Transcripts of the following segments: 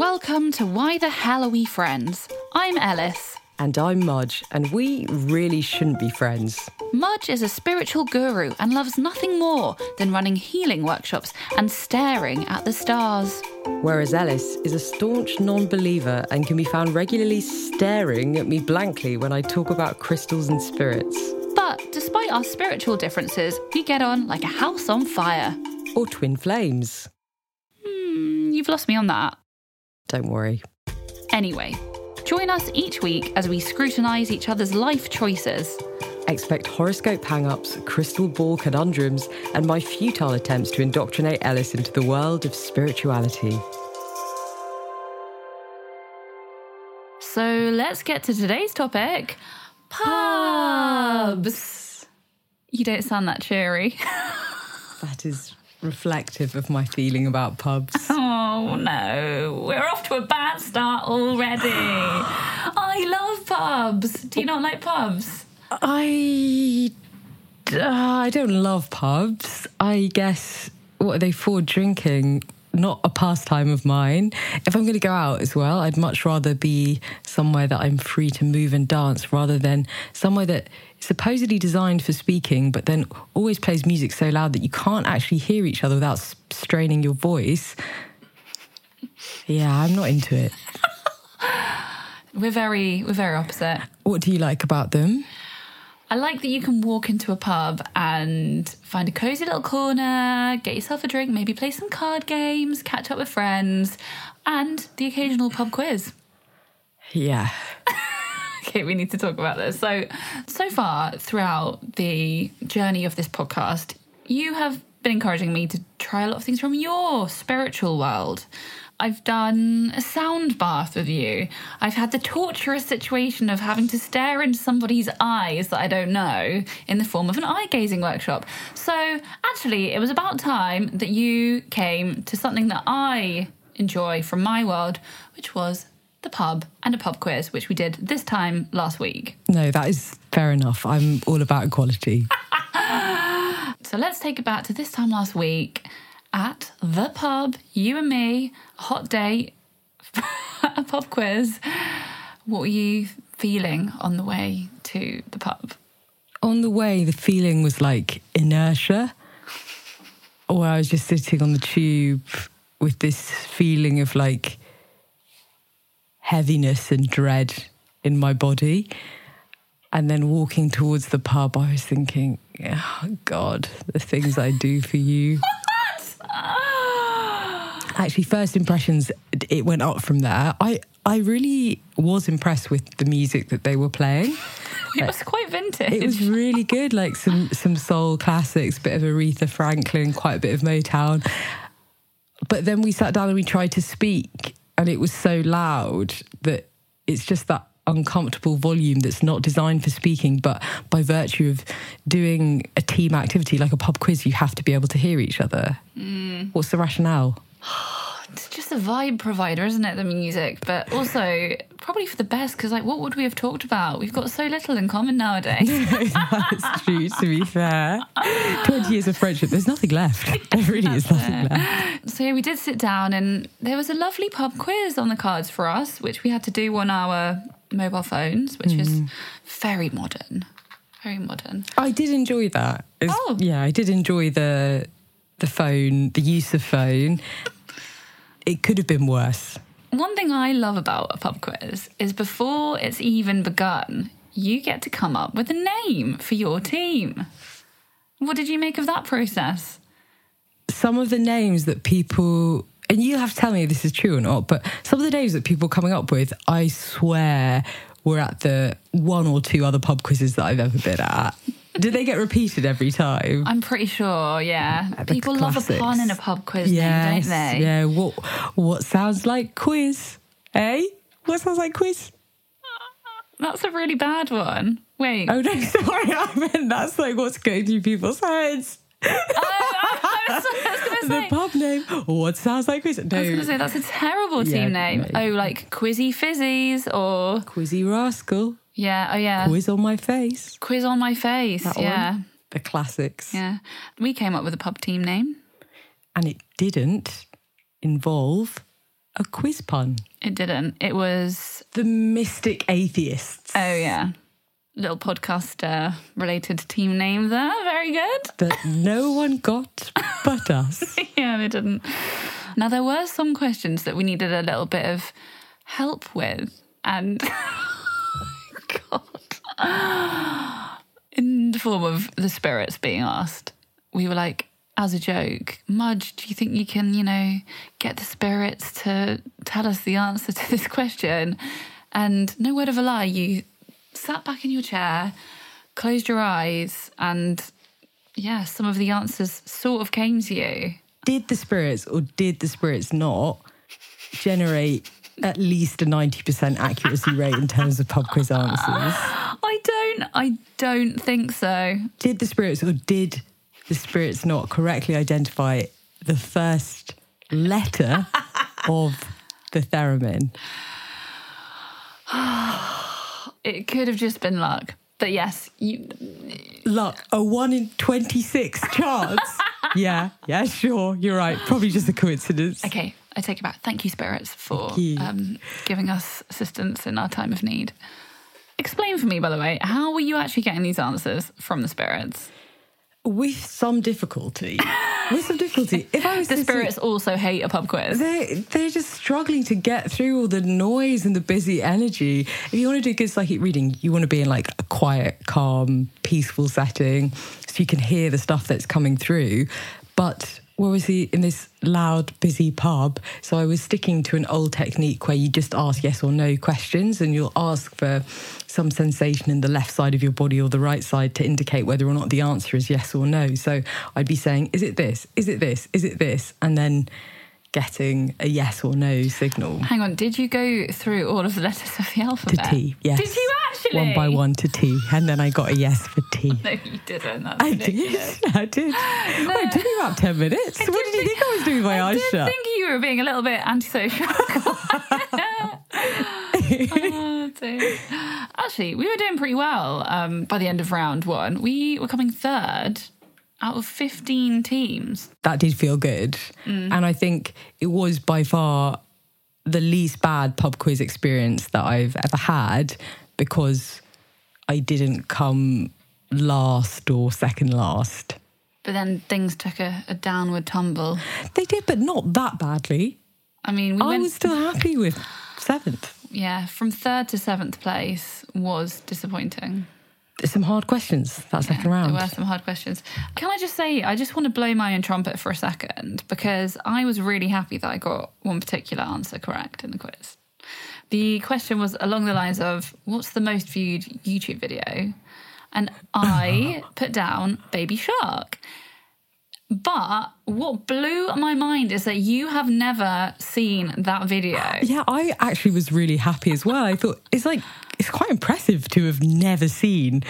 Welcome to Why the Hell Are We Friends? I'm Ellis. And I'm Muj, and we really shouldn't be friends. Muj is a spiritual guru and loves nothing more than running healing workshops and staring at the stars. Whereas Ellis is a staunch non believer and can be found regularly staring at me blankly when I talk about crystals and spirits. But despite our spiritual differences, we get on like a house on fire. Or twin flames. Hmm, you've lost me on that. Don't worry. Anyway, join us each week as we scrutinise each other's life choices. Expect horoscope hang ups, crystal ball conundrums, and my futile attempts to indoctrinate Ellis into the world of spirituality. So let's get to today's topic pubs. You don't sound that cheery. That is reflective of my feeling about pubs. Oh no, we're off to a bad start already. I love pubs. Do you not like pubs? I uh, I don't love pubs. I guess what are they for? Drinking, not a pastime of mine. If I'm going to go out as well, I'd much rather be somewhere that I'm free to move and dance rather than somewhere that is supposedly designed for speaking, but then always plays music so loud that you can't actually hear each other without straining your voice. Yeah, I'm not into it. We're very we're very opposite. What do you like about them? I like that you can walk into a pub and find a cozy little corner, get yourself a drink, maybe play some card games, catch up with friends, and the occasional pub quiz. Yeah. Okay, we need to talk about this. So, so far throughout the journey of this podcast, you have been encouraging me to try a lot of things from your spiritual world. I've done a sound bath with you. I've had the torturous situation of having to stare into somebody's eyes that I don't know in the form of an eye gazing workshop. So, actually, it was about time that you came to something that I enjoy from my world, which was the pub and a pub quiz, which we did this time last week. No, that is fair enough. I'm all about equality. So let's take it back to this time last week at the pub, you and me, a hot date, a pub quiz. What were you feeling on the way to the pub? on the way, the feeling was like inertia, where I was just sitting on the tube with this feeling of like heaviness and dread in my body. And then walking towards the pub, I was thinking, oh God, the things I do for you. Actually, first impressions, it went up from there. I, I really was impressed with the music that they were playing. It was quite vintage. It was really good, like some some soul classics, a bit of Aretha Franklin, quite a bit of Motown. But then we sat down and we tried to speak, and it was so loud that it's just that uncomfortable volume that's not designed for speaking, but by virtue of doing a team activity like a pub quiz, you have to be able to hear each other. Mm. What's the rationale? It's just a vibe provider, isn't it? The music, but also probably for the best because, like, what would we have talked about? We've got so little in common nowadays. That's true, to be fair. 20 years of friendship, there's nothing left. There really is nothing left. So yeah, we did sit down, and there was a lovely pub quiz on the cards for us, which we had to do on our mobile phones, which is mm. very modern, very modern. I did enjoy that. It's- Oh. Yeah, I did enjoy the the phone, the use of phone. It could have been worse. One thing I love about a pub quiz is before it's even begun, you get to come up with a name for your team. What did you make of that process? Some of the names that people and you have to tell me if this is true or not, but some of the names that people are coming up with, I swear were at the one or two other pub quizzes that I've ever been at. Did they get repeated every time? I'm pretty sure, yeah. the People love a pun in a pub quiz, name, don't they? Yeah. What what sounds like quiz? Eh? What sounds like quiz? That's a really bad one. Wait. Oh no, sorry, I meant that's like what's going through people's heads. I was, I was gonna The pub name. What sounds like quiz? I was gonna No. say that's a terrible Yeah, team name. no. Oh, like Quizzy Fizzies or Quizzy rascal. Yeah, oh yeah, Quiz on my face. Quiz on my face. That yeah, one. The classics. yeah. We came up with a pub team name. And it didn't involve a quiz pun. It didn't. It was, The Mystic Atheists. oh yeah, little podcast uh, related team name there. Very good. that no one got but us. yeah, they didn't. Now, there were some questions that we needed a little bit of help with. And, God, in the form of the spirits being asked, we were like, as a joke, Muj, do you think you can, you know, get the spirits to tell us the answer to this question? And no word of a lie, you sat back in your chair, closed your eyes, and yeah, some of the answers sort of came to you. Did the spirits or did the spirits not generate at least a 90% accuracy rate in terms of pub quiz answers? I don't, I don't think so. Did the spirits or did the spirits not correctly identify the first letter of the theremin? It could have just been luck. But yes, you, Luck, a 1 in 26 chance. yeah, yeah, sure. You're right. Probably just a coincidence. okay, I take it back. Thank you, spirits, for you. um, giving us assistance in our time of need. Explain for me, by the way, how were you actually getting these answers from the spirits? With some difficulty. With some difficulty. If I was The say- spirits also hate a pub quiz. They're, they're just struggling to get through all the noise and the busy energy. If you want to do good psychic reading, you want to be in like a quiet, calm, peaceful setting so you can hear the stuff that's coming through. But we're obviously in this loud, busy pub. So I was sticking to an old technique where you just ask yes or no questions and you'll ask for some sensation in the left side of your body or the right side to indicate whether or not the answer is yes or no. So I'd be saying, is it this? Is it this? Is it this? And then getting a yes or no signal Hang on, did you go through all of the letters of the alphabet? to? T. Yes. Did you actually? One by one to T. And then I got a yes for T. No, you didn't. That's I did. ridiculous. I did. Oh, it took me about 10 minutes. What did you think I was doing with my I eyes did shut? think you were being a little bit antisocial. Oh. Actually, we were doing pretty well um, by the end of round one. We were coming third out of 15 teams. that did feel good. Mm. And I think it was by far the least bad pub quiz experience that I've ever had because I didn't come last or second last. But then things took a, a downward tumble. They did, but not that badly. I mean, we I went, was still happy with seventh. yeah, from third to seventh place was disappointing. Some hard questions that second There round. There were some hard questions. Can I just say, I just want to blow my own trumpet for a second because I was really happy that I got one particular answer correct in the quiz. The question was along the lines of, What's the most viewed YouTube video? And I put down Baby Shark. But what blew my mind is that you have never seen that video. Yeah, I actually was really happy as well. I thought it's like it's quite impressive to have never seen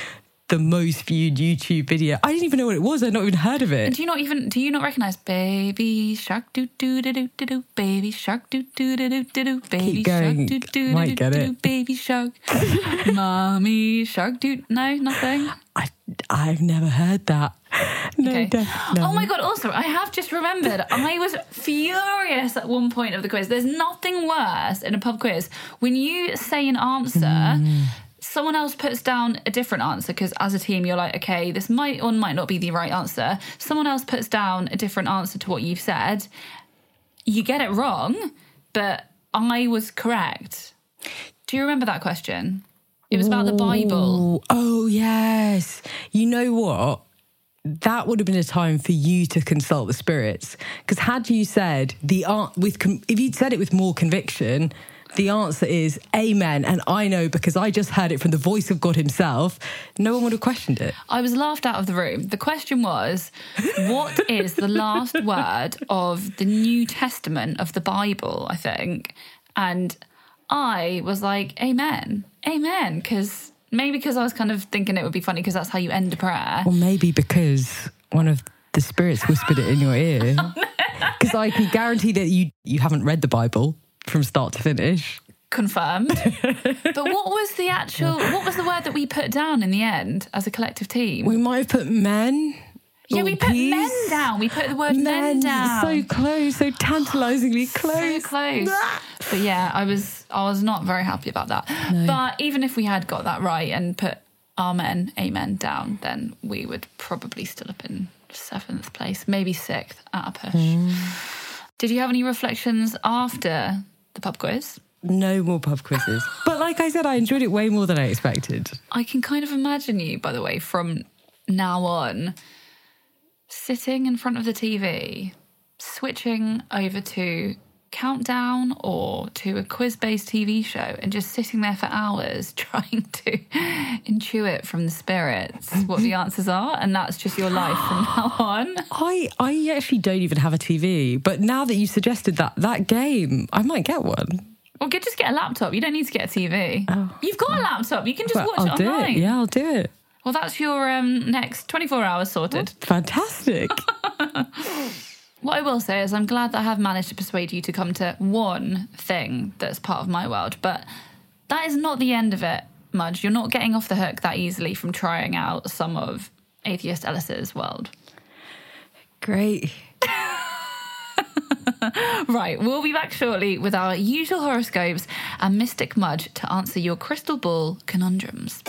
the most viewed YouTube video. I didn't even know what it was. I'd not even heard of it. Do you not even do you not recognize baby shark? Doo doo doo doo doo doo baby shark. Doo doo doo doo doo doo baby shark. doo doo doo doo doo baby shark. Mommy shark. Doo no nothing? I, I've never heard that. No, okay. no. oh my god also I have just remembered I was furious at one point of the quiz. There's nothing worse in a pub quiz. When you say an answer Mm. someone else puts down a different answer because as a team you're like okay this might or might not be the right answer. Someone else puts down a different answer to what you've said. You get it wrong but i was correct. Do you remember that question it was about the bible Oh, yes. You know what? That would have been a time for you to consult the spirits. Because had you said the an- with com- if you'd said it with more conviction, the answer is amen. And I know because I just heard it from the voice of God Himself. No one would have questioned it. I was laughed out of the room. The question was, what is the last word of the New Testament of the Bible, I think? And I was like, Amen. Amen. Because maybe because I was kind of thinking it would be funny because that's how you end a prayer. Or maybe because one of the spirits whispered it in your ear. Oh, because I can guarantee that you you haven't read the Bible from start to finish. Confirmed. but what was the actual, what was the word that we put down in the end as a collective team? We might have put men. Yeah, we put peas. men down. We put the word men, Men, down. so close, so tantalizingly close. so close. but yeah, I was I was not very happy about that. But even if we had got that right and put amen, amen down, then we would probably still have been seventh place, maybe sixth at a push. Hmm. Did you have any reflections after the pub quiz? No more pub quizzes. but like I said, I enjoyed it way more than I expected. I can kind of imagine you, by the way, from now on, sitting in front of the TV, switching over to Countdown or to a quiz based TV show and just sitting there for hours trying to intuit from the spirits what the answers are. And that's just your life from now on. I, I actually don't even have a TV, but now that you suggested that that game, I might get one. Well, just get a laptop. You don't need to get a TV. You've got a laptop. You can just watch I'll it do online. it. Yeah, I'll do it. Well, that's your um, next 24 hours sorted. Fantastic. What I will say is, I'm glad that I have managed to persuade you to come to one thing that's part of my world, but that is not the end of it, Muj. You're not getting off the hook that easily from trying out some of Atheist Ellis's world. Great. Right, we'll be back shortly with our usual horoscopes and Mystic Muj to answer your crystal ball conundrums.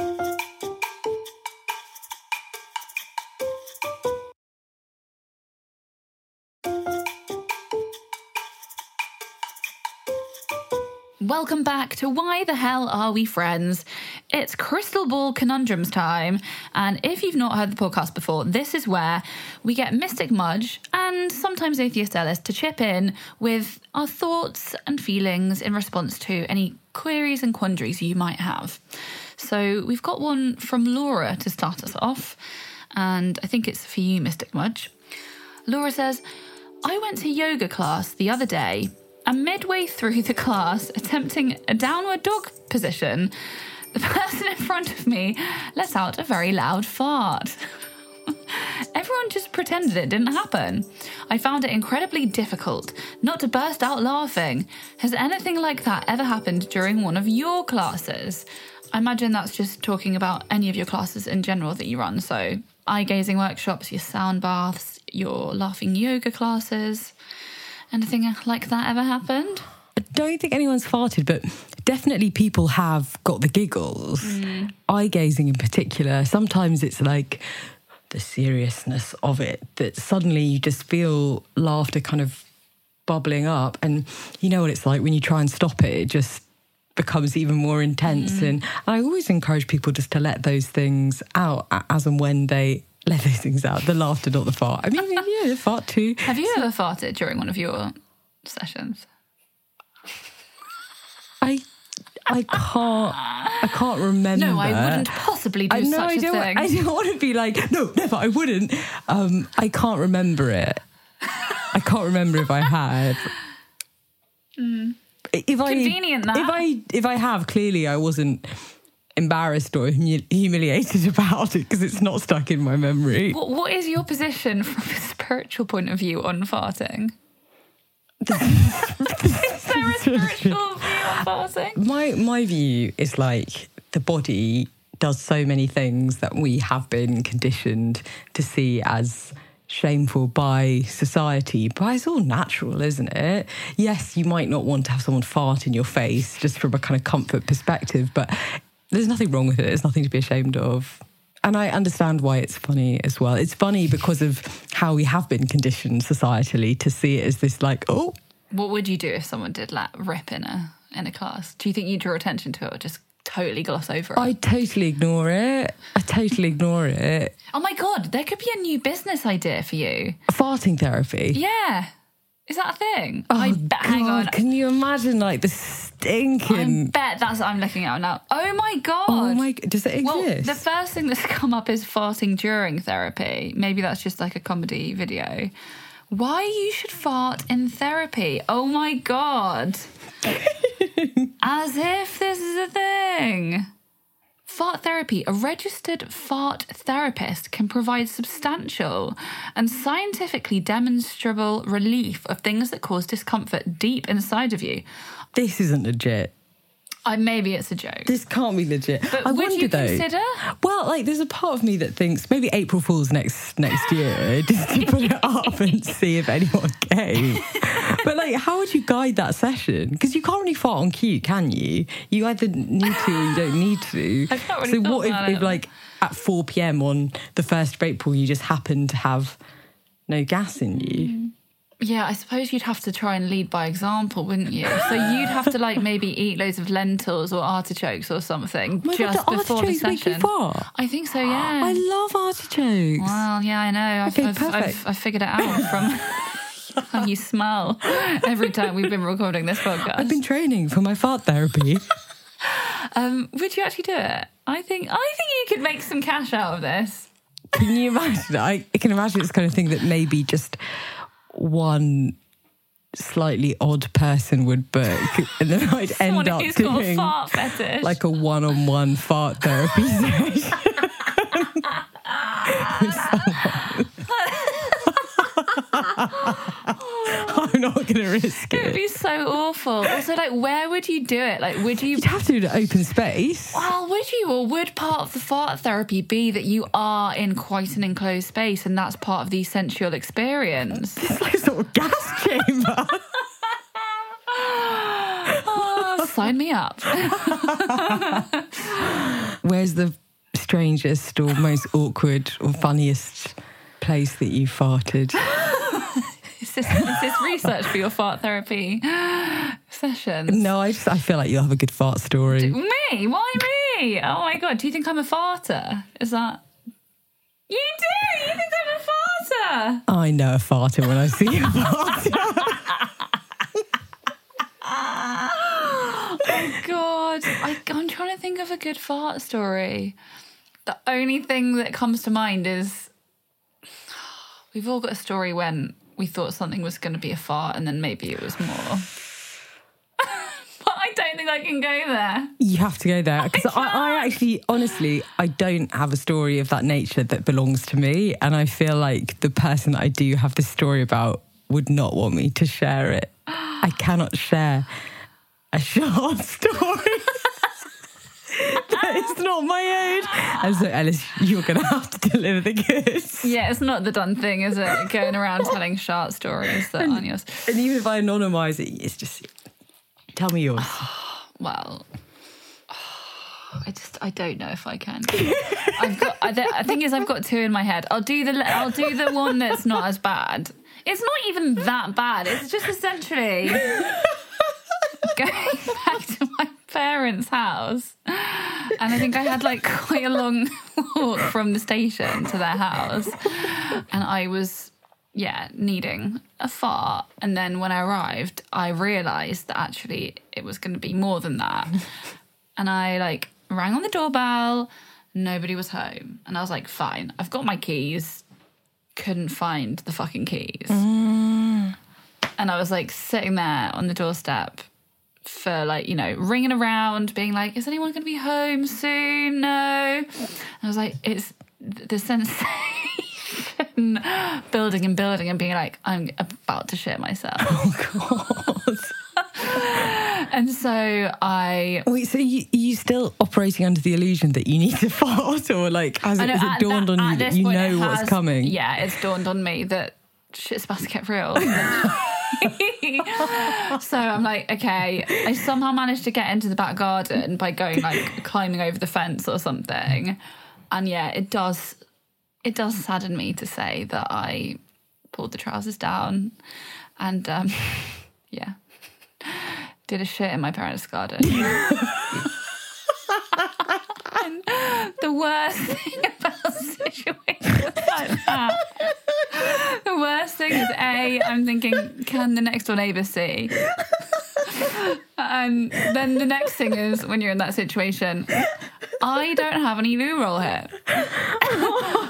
Welcome back to Why the Hell Are We Friends? It's Crystal Ball Conundrums time. And if you've not heard the podcast before, this is where we get Mystic Muj and sometimes Atheist Ellis to chip in with our thoughts and feelings in response to any queries and quandaries you might have. So we've got one from Laura to start us off. And I think it's for you, Mystic Muj. Laura says, I went to yoga class the other day, and midway through the class, attempting a downward dog position, the person in front of me let out a very loud fart. Everyone just pretended it didn't happen. I found it incredibly difficult not to burst out laughing. Has anything like that ever happened during one of your classes? I imagine that's just talking about any of your classes in general that you run. So, eye gazing workshops, your sound baths, your laughing yoga classes. Anything like that ever happened? I don't think anyone's farted, but definitely people have got the giggles. Hmm. Eye gazing in particular. Sometimes it's like the seriousness of it that suddenly you just feel laughter kind of bubbling up. And you know what it's like when you try and stop it, it just becomes even more intense. Hmm. And I always encourage people just to let those things out as and when they let those things out. The laughter, not the fart. I mean, yeah, the fart too. Have you ever farted during one of your sessions? I I can't I can't remember. No, I wouldn't possibly do I such I a don't. thing. I don't want to be like no, never. I wouldn't. Um, I can't remember it. I can't remember if I had. If I. Convenient, that. if I if I have clearly I wasn't embarrassed or humi- humiliated about it because it's not stuck in my memory. What, what is your position from a spiritual point of view on farting? is there a spiritual view on farting? my my view is like the body does so many things that we have been conditioned to see as shameful by society but it's all natural isn't it yes you might not want to have someone fart in your face just from a kind of comfort perspective but there's nothing wrong with it there's nothing to be ashamed of and I understand why it's funny as well. It's funny because of how we have been conditioned societally to see it as this like, oh, What would you do if someone did like rip in a in a class? Do you think you draw attention to it or just totally gloss over it? I totally ignore it. I totally ignore it. oh my god, there could be a new business idea for you. Farting therapy. Yeah. Is that a thing? Oh, I hang God, on. Can you imagine like the I bet that's what I'm looking at now. Oh my god. Oh my! Does it Well, exist? the first thing that's come up is farting during therapy. Maybe that's just like a comedy video. Why you should fart in therapy? Oh my god. As if this is a thing. Fart therapy, a registered fart therapist can provide substantial and scientifically demonstrable relief of things that cause discomfort deep inside of you. this isn't legit. I, maybe it's a joke. This can't be legit. But I would wonder you though. consider? Well, like there's a part of me that thinks maybe April Fool's next next year just to put it up and see if anyone came. but like, how would you guide that session? Because you can't really fart on cue, can you? You either need to or you don't need to. I've not really so what if, if like at 4 p.m. on the first of April you just happen to have no gas in you? Mm. Yeah, I suppose you'd have to try and lead by example, wouldn't you? So you'd have to like maybe eat loads of lentils or artichokes or something God, just do before the artichokes make you session. I think so. Yeah. I love artichokes. well, yeah, I know. I've, Okay, I've, I've, perfect. I've figured it out from how you smell every time we've been recording this podcast. I've been training for my fart therapy. Um, would you actually do it? I think I think you could make some cash out of this. Can you imagine? I, I can imagine it's kind of thing that maybe just one slightly odd person would book, and then I'd end up a doing fart like a one-on-one fart therapy session. Not going to risk it It would be so awful. Also, like, where would you do it? Like, would you You'd have to do it at open space. Well, would you, or would part of the fart therapy be that you are in quite an enclosed space and that's part of the sensual experience? It's like a sort of gas chamber. oh, sign me up. Where's the strangest or most awkward or funniest place that you farted? Is this, is this research for your fart therapy session? No, I just I feel like you'll have a good fart story. Me? Why me? Oh my god, do you think I'm a farter? Is that. You do? You think I'm a farter? I know a farter when I see a farter. oh God, I, I'm trying to think of a good fart story. The only thing that comes to mind is we've all got a story when we thought something was going to be a fart and then maybe it was more. but I don't think I can go there. You have to go there because I, I actually, honestly, I don't have a story of that nature that belongs to me, and I feel like the person that I do have this story about would not want me to share it. I cannot share a shart story. That is not my own. And so, Ellis, you're going to have to deliver the goods. Yeah, it's not the done thing, is it? Going around telling shart stories that aren't yours. And even if I anonymise it, it's just tell me yours. Well, I just I don't know if I can. I've got. I, th- I think is I've got two in my head. I'll do the I'll do the one that's not as bad. It's not even that bad. It's just essentially going back to my parents' house, and I think I had like quite a long walk from the station to their house, and I was yeah, needing a fart. And then when I arrived, I realized that actually it was going to be more than that. and I like rang on the doorbell, nobody was home. And I was like, fine, I've got my keys. Couldn't find the fucking keys. Mm. And I was like sitting there on the doorstep for like, you know, ringing around, being like, is anyone going to be home soon? No. And I was like, it's the sensation building and building and being like, I'm about to shit myself. oh God. And so I. Wait, so you you still operating under the illusion that you need to fart, or like has it, know, has it dawned that- on you that you know it what's coming? Yeah, it's dawned on me that shit's about to get real. so I'm like, okay, I somehow managed to get into the back garden by going like climbing over the fence or something. And yeah, it does it does sadden me to say that I pulled the trousers down and um yeah. Did a shit in my parents' garden. and the worst thing like that the worst thing is A, I'm thinking, can the next door neighbour see? and then the next thing is when you're in that situation, I don't have any loo roll here.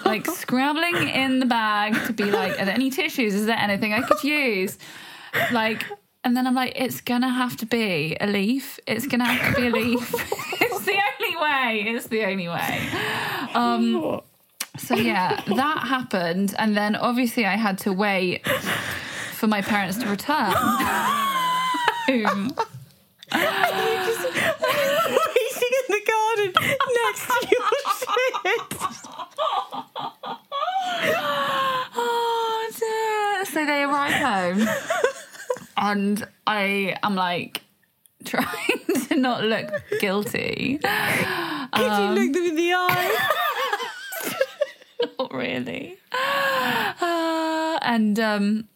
like scrabbling in the bag to be like, are there any tissues? Is there anything I could use? Like, and then I'm like, it's gonna have to be a leaf. It's gonna have to be a leaf. it's the only way. It's the only way. Um, so yeah, that happened, and then obviously I had to wait for my parents to return. And you just waiting in the garden next to your shit. oh dear! So they arrive home, and I am like trying to not look guilty. Could um, you look them in the eye? Not really. Uh, and um,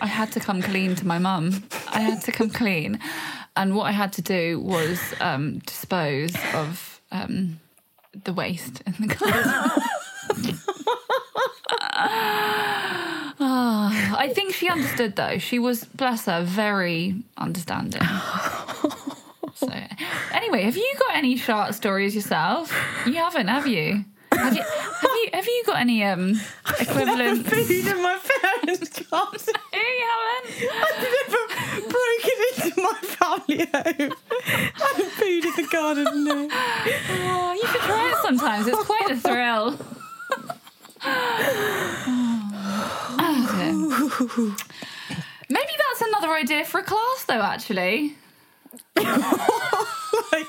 I had to come clean to my mum. I had to come clean. And what I had to do was um, dispose of um, the waste in the garden. Ah, I think she understood though. She was, bless her, very understanding. So, anyway, have you got any shart stories yourself? You haven't, have you? Have you? Have you? Got any um equivalent? Food in my parents' garden. you haven't. I've never broken into my family home. Having food in the garden, no. Oh, you should try it sometimes. It's quite a thrill. Oh. Maybe that's another idea for a class, though. Actually, like,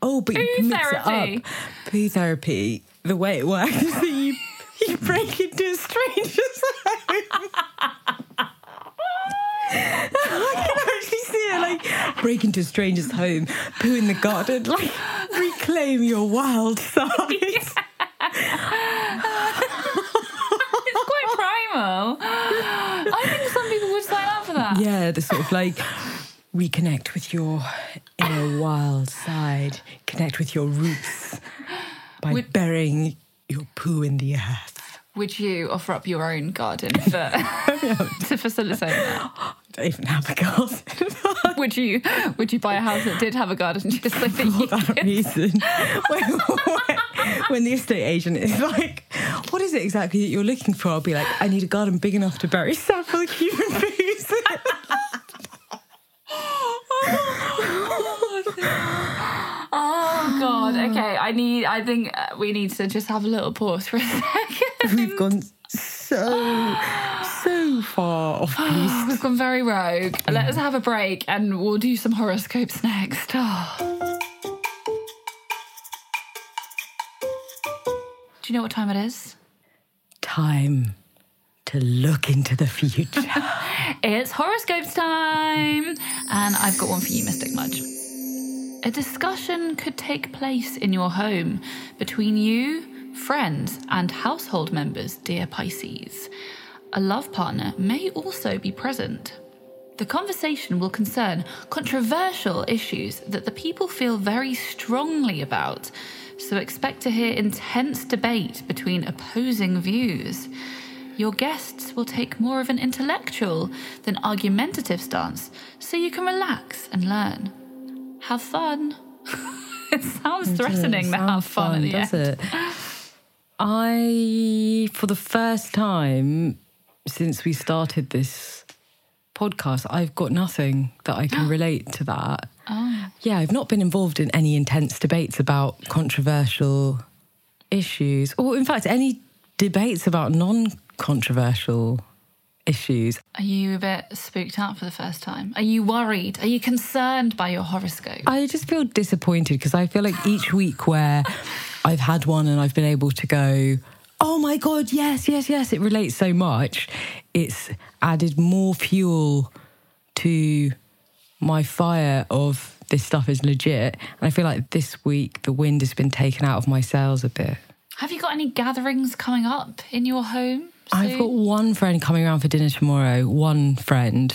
oh, but you Poo mix therapy. it up. Poo therapy, the way it works is that you, you break into a stranger's home. I can actually see it like break into a stranger's home, poo in the garden, like reclaim your wild side. it's quite primal. I think some people would sign up for that. Yeah, the sort of like reconnect with your inner wild side, connect with your roots by Would- burying your poo in the earth. Would you offer up your own garden for to facilitate that? I don't even have a garden. Would you? Would you buy a house that did have a garden just so that you For that could? reason, when, when, when the estate agent is like, "What is it exactly that you're looking for?" I'll be like, "I need a garden big enough to bury several human beings." in." Oh God. Okay. I need. I think uh, we need to just have a little pause for a second. We've gone so so far off. We've gone very rogue. Let us have a break, and we'll do some horoscopes next. Oh. Do you know what time it is? Time to look into the future. It's horoscopes time, and I've got one for you, Mystic Muj. A discussion could take place in your home between you, friends, and household members, dear Pisces. A love partner may also be present. The conversation will concern controversial issues that the people feel very strongly about, so expect to hear intense debate between opposing views. Your guests will take more of an intellectual than argumentative stance, so you can relax and learn. Have fun. it sounds threatening to have fun, the does end. it? I, for the first time since we started this podcast, I've got nothing that I can relate to that. Oh. Yeah, I've not been involved in any intense debates about controversial issues, or in fact, any debates about non controversial issues. Are you a bit spooked out for the first time? Are you worried? Are you concerned by your horoscope? I just feel disappointed because I feel like each week where I've had one and I've been able to go, oh my God, yes, yes, yes, it relates so much. It's added more fuel to my fire of this stuff is legit. And I feel like this week the wind has been taken out of my sails a bit. Have you got any gatherings coming up in your home? I've got one friend coming around for dinner tomorrow. One friend.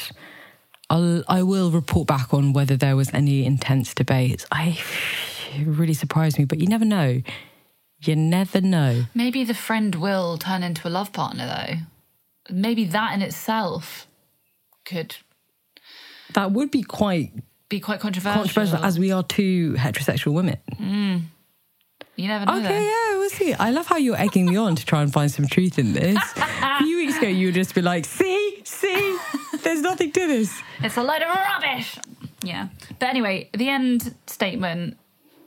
I'll I will report back on whether there was any intense debates. I it really surprised me, but you never know. You never know. Maybe the friend will turn into a love partner, though. Maybe that in itself could That would be quite be quite controversial. controversial, as we are two heterosexual women. Mm. You never know. Okay, though. yeah, we'll see. I love how you're egging me on to try and find some truth in this. A few weeks ago, you would just be like, "See, see, there's nothing to this." It's a load of rubbish. Yeah. But anyway, the end statement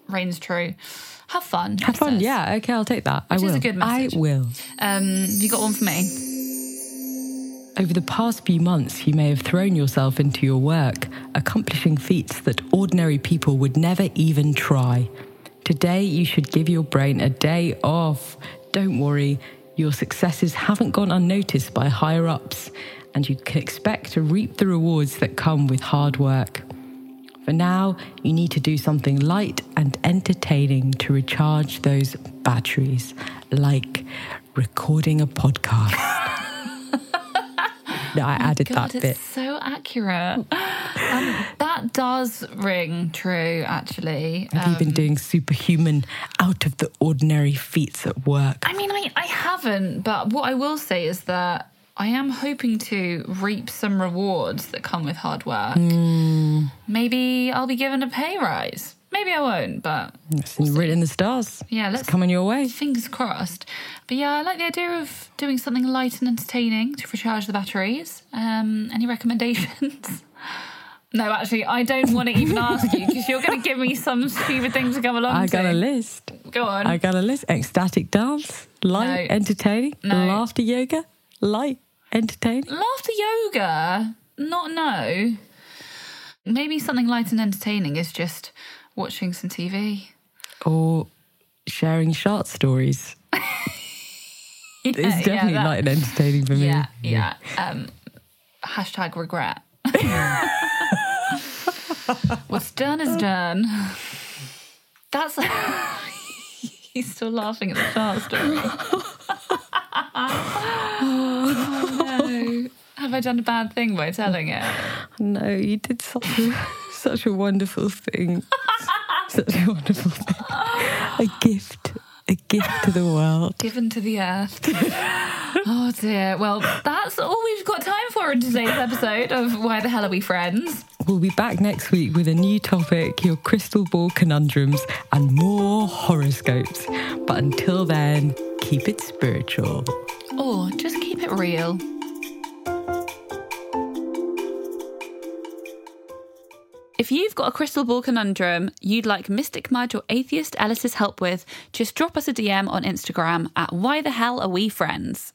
reigns true. Have fun. Have fun, says. yeah. Okay, I'll take that. I will. is a good message. I will. Um, you got one for me? Over the past few months, you may have thrown yourself into your work, accomplishing feats that ordinary people would never even try. Today, you should give your brain a day off. Don't worry, your successes haven't gone unnoticed by higher ups, and you can expect to reap the rewards that come with hard work. For now, you need to do something light and entertaining to recharge those batteries, like recording a podcast. no, I added God, that it's bit. so accurate. um, that does ring true, actually. Have you Um, been doing superhuman, out of the ordinary feats at work? I mean, I, I haven't, but what I will say is that I am hoping to reap some rewards that come with hard work. Hmm. Maybe I'll be given a pay rise. Maybe I won't, but It's written in the stars. yeah, let's coming your way. fingers crossed. But yeah, I like the idea of doing something light and entertaining to recharge the batteries. Um, any recommendations? no, actually, I don't want to even ask you because you're going to give me some stupid thing to come along I to. got a list. Go on. I got a list. Ecstatic dance, light, No. entertaining, No. laughter yoga, light, entertaining. Laughter yoga? Not no. Maybe something light and entertaining is just watching some TV. or sharing short stories. Yeah, It's definitely that- light and entertaining for me. Yeah, yeah. Um, hashtag regret. What's done is done. That's. He's still laughing at the shart story. oh no. Have I done a bad thing by telling it? No, you did such a, such a wonderful thing. such a wonderful thing. A gift. A gift to the world. Given to the earth. oh dear. Well, that's all we've got time for in today's episode of Why the Hell Are We Friends? We'll be back next week with a new topic, your crystal ball conundrums, and more horoscopes. But until then, keep it spiritual. Or just keep it real. If you've got a crystal ball conundrum you'd like Mystic Muj or Atheist Ellis's help with, just drop us a DM on Instagram at Why the Hell Are We Friends?